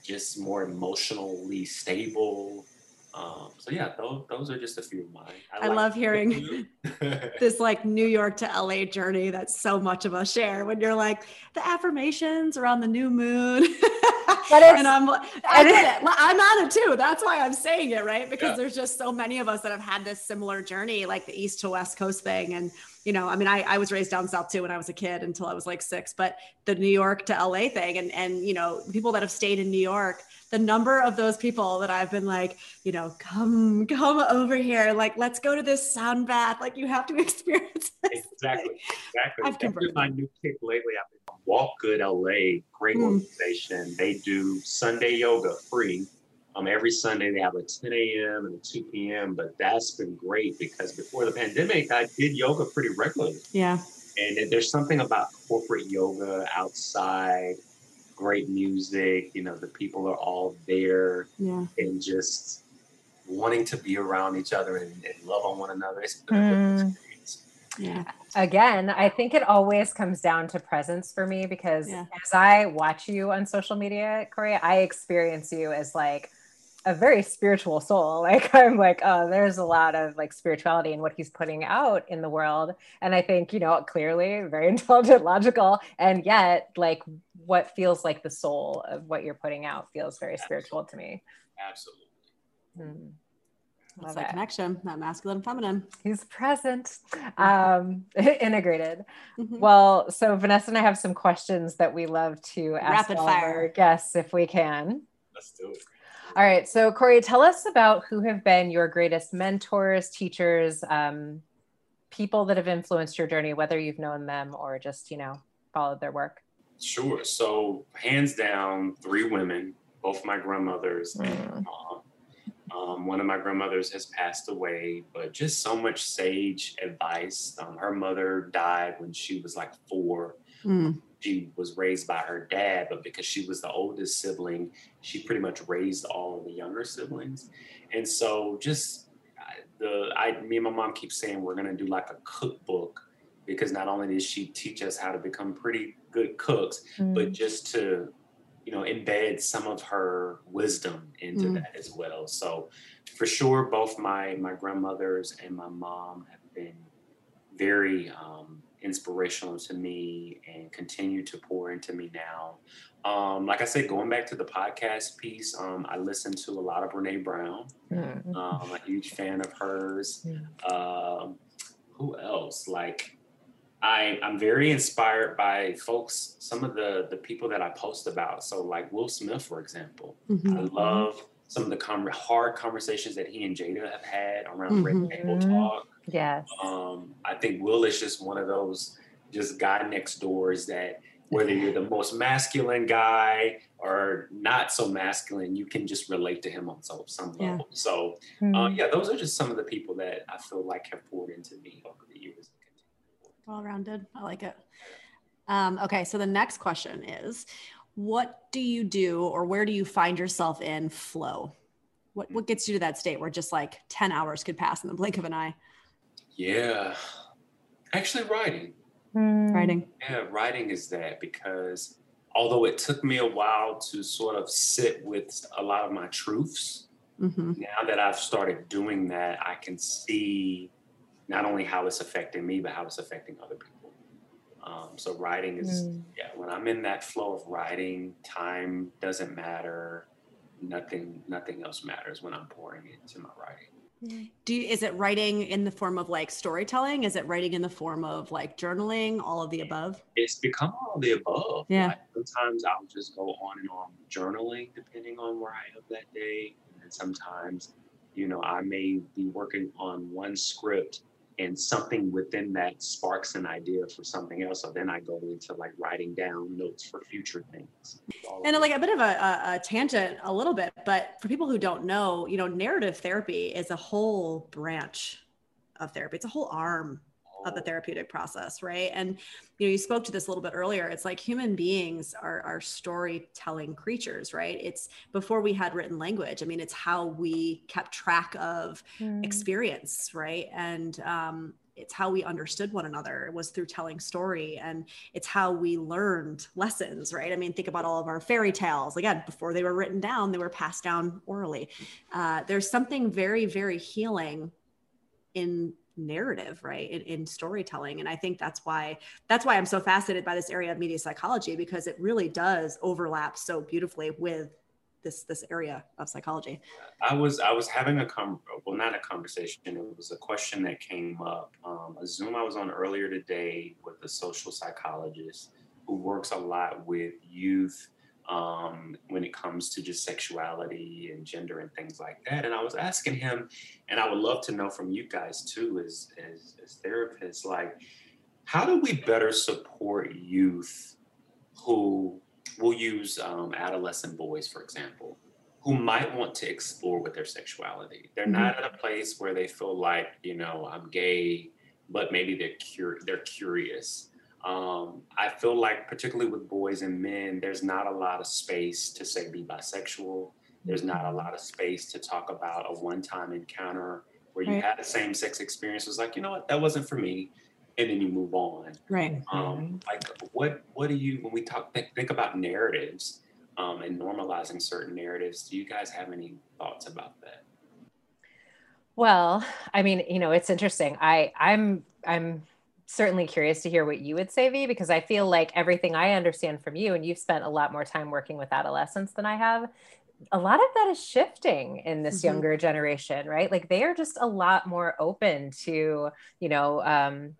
just more emotionally stable. Um, so yeah, those, those are just a few of mine. I, I like love hearing this like New York to LA journey that so much of us share when you're like the affirmations around the new moon. and I'm I get it. I'm on it too. That's why I'm saying it, right? Because yeah. there's just so many of us that have had this similar journey, like the East to West Coast thing. And you know, I mean, I, I was raised down south too when I was a kid until I was like six, but the New York to LA thing and and you know, people that have stayed in New York the number of those people that I've been like, you know, come, come over here. Like, let's go to this sound bath. Like, you have to experience this. Exactly. Exactly. I've That's my new kick lately. I've been Walk Good LA, great mm. organization. They do Sunday yoga free. Um, every Sunday they have a 10 a.m. and a 2 p.m. But that's been great because before the pandemic, I did yoga pretty regularly. Yeah. And there's something about corporate yoga outside great music. You know, the people are all there yeah. and just wanting to be around each other and, and love on one another. It's been mm. Yeah. Again, I think it always comes down to presence for me because yeah. as I watch you on social media, Corey, I experience you as like a very spiritual soul. Like I'm like, oh, there's a lot of like spirituality in what he's putting out in the world. And I think, you know, clearly very intelligent, logical, and yet like what feels like the soul of what you're putting out feels very Absolutely. spiritual to me. Absolutely. Hmm. Love that it. connection, that masculine feminine. He's present, um, integrated. Mm-hmm. Well, so Vanessa and I have some questions that we love to ask Rapid all fire. our guests if we can. Let's do it. All right. So, Corey, tell us about who have been your greatest mentors, teachers, um, people that have influenced your journey, whether you've known them or just, you know, followed their work. Sure. So, hands down, three women, both my grandmothers. Mm. And, um, one of my grandmothers has passed away, but just so much sage advice. Um, her mother died when she was like four. Mm she was raised by her dad, but because she was the oldest sibling, she pretty much raised all the younger siblings. And so just the I me and my mom keep saying we're gonna do like a cookbook because not only did she teach us how to become pretty good cooks, mm. but just to you know embed some of her wisdom into mm. that as well. So for sure, both my my grandmothers and my mom have been very um, inspirational to me and continue to pour into me now. Um, like I said, going back to the podcast piece, um, I listen to a lot of Brene Brown. Mm-hmm. Um, I'm a huge fan of hers. Mm-hmm. who else? Like, I, I'm very inspired by folks, some of the the people that I post about. So, like Will Smith, for example, mm-hmm. I love some of the com- hard conversations that he and Jada have had around Red Table mm-hmm. Talk. Yes. Um, I think Will is just one of those just guy next doors that whether you're the most masculine guy or not so masculine, you can just relate to him on some, some yeah. level. So, mm-hmm. uh, yeah, those are just some of the people that I feel like have poured into me over the years. Well rounded. I like it. Um, okay, so the next question is what do you do or where do you find yourself in flow? What, what gets you to that state where just like 10 hours could pass in the blink of an eye? Yeah, actually, writing. Mm. Writing. Yeah, writing is that because although it took me a while to sort of sit with a lot of my truths, mm-hmm. now that I've started doing that, I can see not only how it's affecting me, but how it's affecting other people. Um, so writing is mm. yeah. When I'm in that flow of writing, time doesn't matter. Nothing, nothing else matters when I'm pouring into my writing. Mm. Do you, is it writing in the form of like storytelling? Is it writing in the form of like journaling? All of the above. It's become all of the above. Yeah. Like sometimes I'll just go on and on journaling, depending on where I am that day, and sometimes, you know, I may be working on one script and something within that sparks an idea for something else. So then I go into like writing down notes for future things. And like a bit of a, a, tangent, a little bit, but for people who don't know, you know, narrative therapy is a whole branch of therapy. It's a whole arm of the therapeutic process right? And you know you spoke to this a little bit earlier. It's like human beings are, are storytelling creatures right? It's before we had written language. I mean it's how we kept track of mm. experience right? And um, it's how we understood one another. It was through telling story and it's how we learned lessons right? I mean think about all of our fairy tales. Again before they were written down they were passed down orally. Uh, there's something very very healing in narrative right in, in, storytelling. And i think that's why that's why i'm so fascinated by this area of media psychology because it really does overlap so beautifully with this this area of psychology. I was i was having a com well not a conversation it was a question that came up. Um, a zoom i was on earlier today with a social psychologist who works a lot with youth um, when it comes to just sexuality and gender and things like that. And I was asking him, and I would love to know from you guys too, as, as, as therapists, like, how do we better support youth who will use um, adolescent boys, for example, who might want to explore with their sexuality? They're mm-hmm. not at a place where they feel like, you know, I'm gay, but maybe they're cur- they're curious. Um, I feel like, particularly with boys and men, there's not a lot of space to say be bisexual. There's not a lot of space to talk about a one time encounter where you right. had a same sex experience. It was like, you know what, that wasn't for me. And then you move on. Right. Um, like, what what do you, when we talk, think, think about narratives um, and normalizing certain narratives, do you guys have any thoughts about that? Well, I mean, you know, it's interesting. I I'm I'm certainly curious to hear what you would say, V, because I feel like everything I understand from you, and you've spent a lot more time working with adolescents than I have. A lot of that is shifting in this mm-hmm. younger generation, right? Like they are just a lot more open to, you know, um,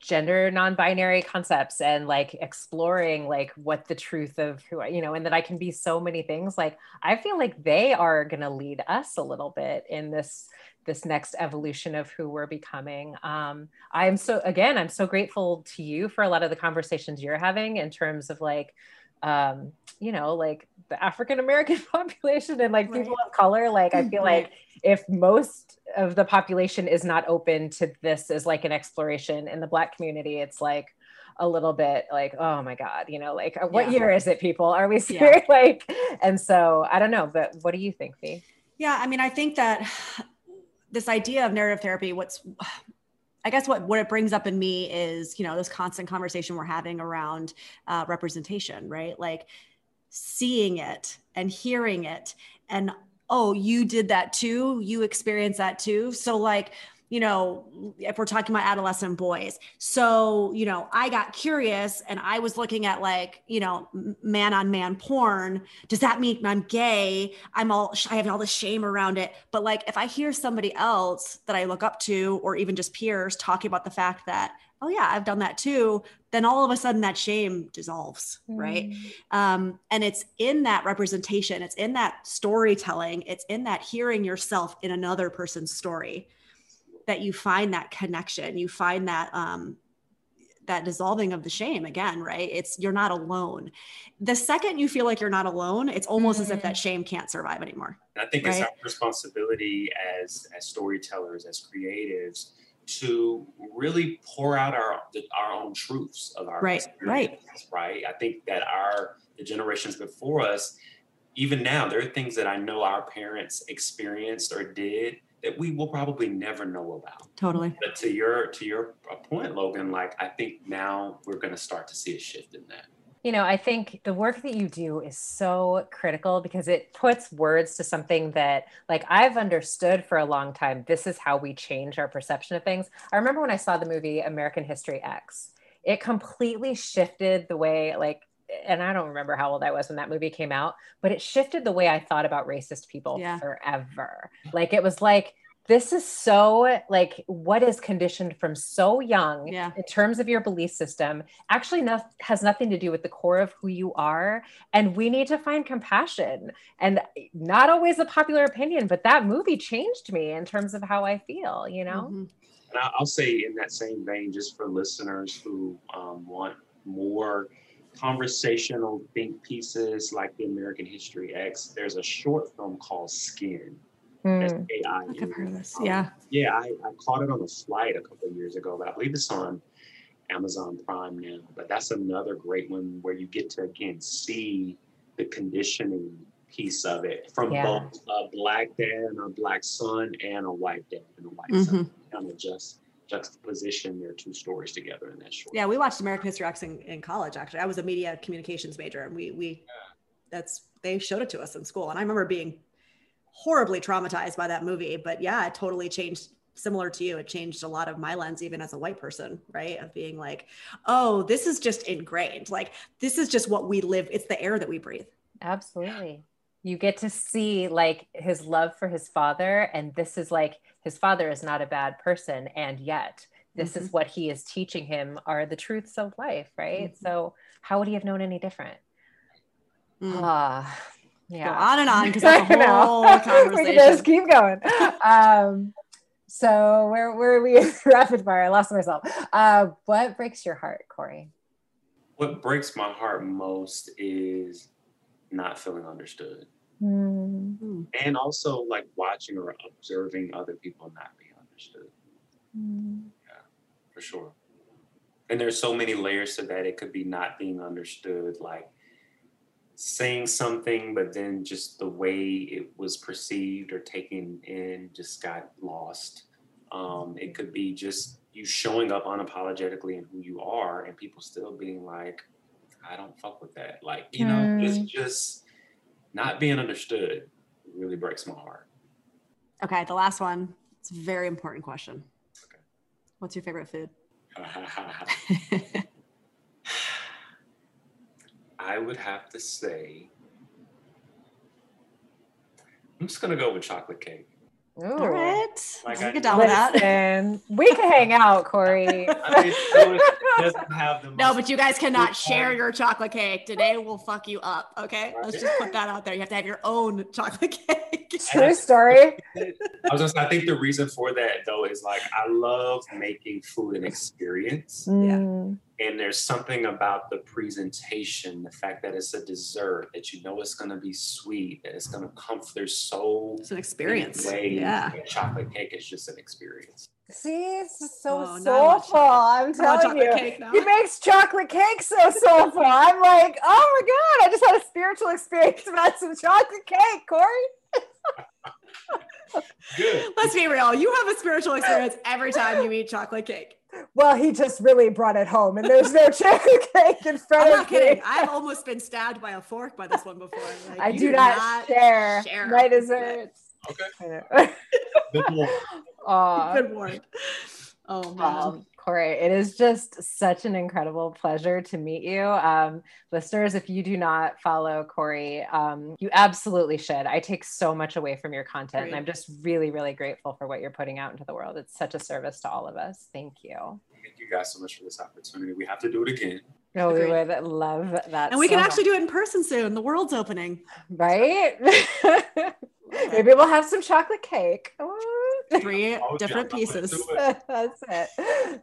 gender non-binary concepts and like exploring like what the truth of who I, you know, and that I can be so many things. Like I feel like they are going to lead us a little bit in this this next evolution of who we're becoming. Um, I'm so again, I'm so grateful to you for a lot of the conversations you're having in terms of like, um, you know, like the African American population and like right. people of color. Like, I feel like if most of the population is not open to this as like an exploration in the Black community, it's like a little bit like, oh my God, you know, like what yeah. year is it, people? Are we serious? Yeah. like, and so I don't know, but what do you think, Fee? Yeah, I mean, I think that this idea of narrative therapy, what's I guess what what it brings up in me is you know this constant conversation we're having around uh, representation, right? Like seeing it and hearing it, and oh, you did that too, you experienced that too. So like you know, if we're talking about adolescent boys. So, you know, I got curious and I was looking at like, you know, man on man porn. Does that mean I'm gay? I'm all, I have all this shame around it. But like, if I hear somebody else that I look up to, or even just peers talking about the fact that, oh yeah, I've done that too, then all of a sudden that shame dissolves, mm. right? Um, and it's in that representation, it's in that storytelling, it's in that hearing yourself in another person's story that you find that connection you find that um that dissolving of the shame again right it's you're not alone the second you feel like you're not alone it's almost mm-hmm. as if that mm. shame can't survive anymore i think right? it's our responsibility as as storytellers as creatives to really pour out our our own truths of our right, right, right. I think that our the generations before us, even now, there are things that I know our parents experienced or did that we will probably never know about. Totally. But to your to your point, Logan, like I think now we're going to start to see a shift in that. You know, I think the work that you do is so critical because it puts words to something that, like, I've understood for a long time. This is how we change our perception of things. I remember when I saw the movie American History X, it completely shifted the way, like, and I don't remember how old I was when that movie came out, but it shifted the way I thought about racist people yeah. forever. Like, it was like, this is so like what is conditioned from so young yeah. in terms of your belief system actually no, has nothing to do with the core of who you are and we need to find compassion and not always a popular opinion but that movie changed me in terms of how i feel you know mm-hmm. and i'll say in that same vein just for listeners who um, want more conversational think pieces like the american history x there's a short film called skin Mm. AI. I've heard of this. Um, yeah. Yeah, I, I caught it on a flight a couple of years ago, but I believe it's on Amazon Prime now. But that's another great one where you get to again see the conditioning piece of it from yeah. both a black dad and a black son and a white dad and a white mm-hmm. son. Kind of just juxtaposition their two stories together in that short. Yeah, we watched American History X in, in college. Actually, I was a media communications major, and we we yeah. that's they showed it to us in school, and I remember being horribly traumatized by that movie. But yeah, it totally changed similar to you it changed a lot of my lens even as a white person right of being like oh this is just ingrained like this is just what we live it's the air that we breathe absolutely you get to see like his love for his father and this is like his father is not a bad person and yet this mm-hmm. is what he is teaching him are the truths of life right mm-hmm. so how would he have known any different mm. ah yeah. go on and on because that's a whole conversation. we can just keep going. Um, so where where are we rapid fire? I lost myself. Uh, what breaks your heart, Corey? What breaks my heart most is not feeling understood. Mm-hmm. And also like watching or observing other people not being understood. Mm-hmm. Yeah, for sure. And there's so many layers to that. It could be not being understood, like saying something, but then just the way it was perceived or taken in just got lost. Um, it could be just you showing up unapologetically in who you are, and people still being like, "I don't fuck with that." Like you know, it's just just not being understood really breaks my heart. Okay, the last one. It's a very important question. Okay. What's your favorite food? I would have to say, I'm just gonna go with chocolate cake. Ooh. All right. Like I get down with that. we can hang out, Corey. I mean, doesn't have the no, but you guys cannot share your chocolate cake. Today will fuck you up. Okay, let's just put that out there. You have to have your own chocolate cake. True story. I was just. I think the reason for that though is like I love making food an experience. Mm. And there's something about the presentation, the fact that it's a dessert, that you know it's going to be sweet, that it's going to comfort. There's so it's an experience. Ways yeah, chocolate cake is just an experience. See, it's so oh, soulful. I'm telling you, he makes chocolate cake so soulful. I'm like, oh my god, I just had a spiritual experience about some chocolate cake, Corey. Good. Let's be real. You have a spiritual experience every time you eat chocolate cake. Well, he just really brought it home, and there's no chocolate cake in front of it. I'm of not kidding. I've almost been stabbed by a fork by this one before. Like, I do, do not, not, share, share my desserts. Okay. Good warned. Aww. Good warned. Oh man. Um, Corey, it is just such an incredible pleasure to meet you. Um, listeners, if you do not follow Corey, um, you absolutely should. I take so much away from your content, Great. and I'm just really, really grateful for what you're putting out into the world. It's such a service to all of us. Thank you. Thank you guys so much for this opportunity. We have to do it again. No, we would love that. And we so can actually much. do it in person soon. The world's opening. Right? Maybe we'll have some chocolate cake. Three different pieces. That's it.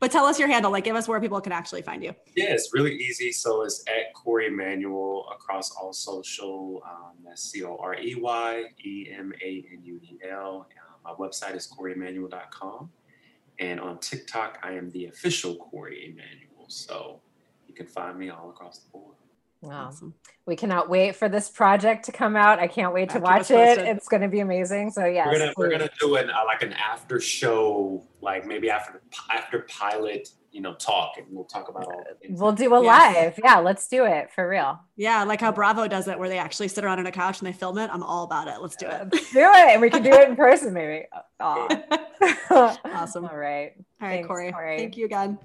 But tell us your handle. Like, give us where people can actually find you. Yeah, it's really easy. So it's at Corey Emanuel across all social. Um, that's C O R E Y E M A N U E L. Um, my website is coreyemanuel.com. And on TikTok, I am the official Corey Emanuel. So you can find me all across the board. Wow. Awesome. We cannot wait for this project to come out. I can't wait to watch it. It's going to be amazing. So yeah, we're gonna we're gonna do an uh, like an after show, like maybe after after pilot, you know, talk, and we'll talk about all. We'll do a yes. live. Yeah, let's do it for real. Yeah, like how Bravo does it, where they actually sit around on a couch and they film it. I'm all about it. Let's do it. Let's do it, and we can do it in person, maybe. awesome. All right. All right, Thanks, Corey. Corey. Thank you again.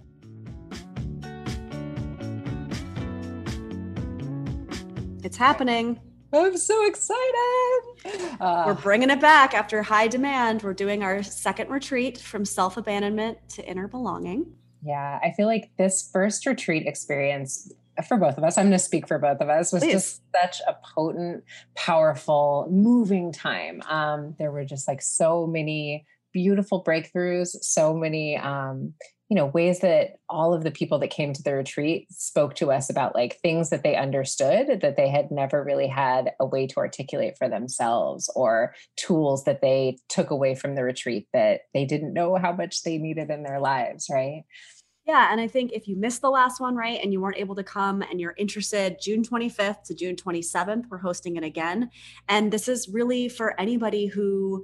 It's happening. I'm so excited. Uh, We're bringing it back after high demand. We're doing our second retreat from self abandonment to inner belonging. Yeah, I feel like this first retreat experience for both of us, I'm going to speak for both of us, was Please. just such a potent, powerful, moving time. Um, there were just like so many beautiful breakthroughs, so many um, you know ways that all of the people that came to the retreat spoke to us about like things that they understood that they had never really had a way to articulate for themselves or tools that they took away from the retreat that they didn't know how much they needed in their lives right yeah, and I think if you missed the last one, right, and you weren't able to come and you're interested, June 25th to June 27th, we're hosting it again. And this is really for anybody who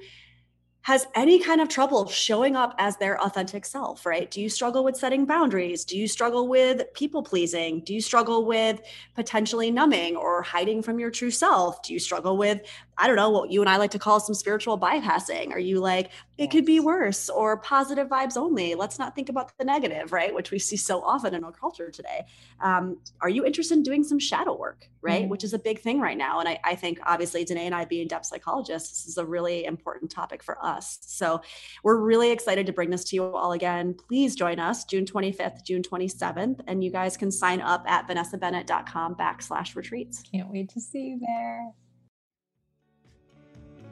has any kind of trouble showing up as their authentic self, right? Do you struggle with setting boundaries? Do you struggle with people pleasing? Do you struggle with potentially numbing or hiding from your true self? Do you struggle with I don't know what you and I like to call some spiritual bypassing. Are you like, it could be worse or positive vibes only? Let's not think about the negative, right? Which we see so often in our culture today. Um, are you interested in doing some shadow work, right? Mm-hmm. Which is a big thing right now. And I, I think obviously Danae and I being depth psychologists, this is a really important topic for us. So we're really excited to bring this to you all again. Please join us June 25th, June 27th, and you guys can sign up at vanessabennett.com backslash retreats. Can't wait to see you there.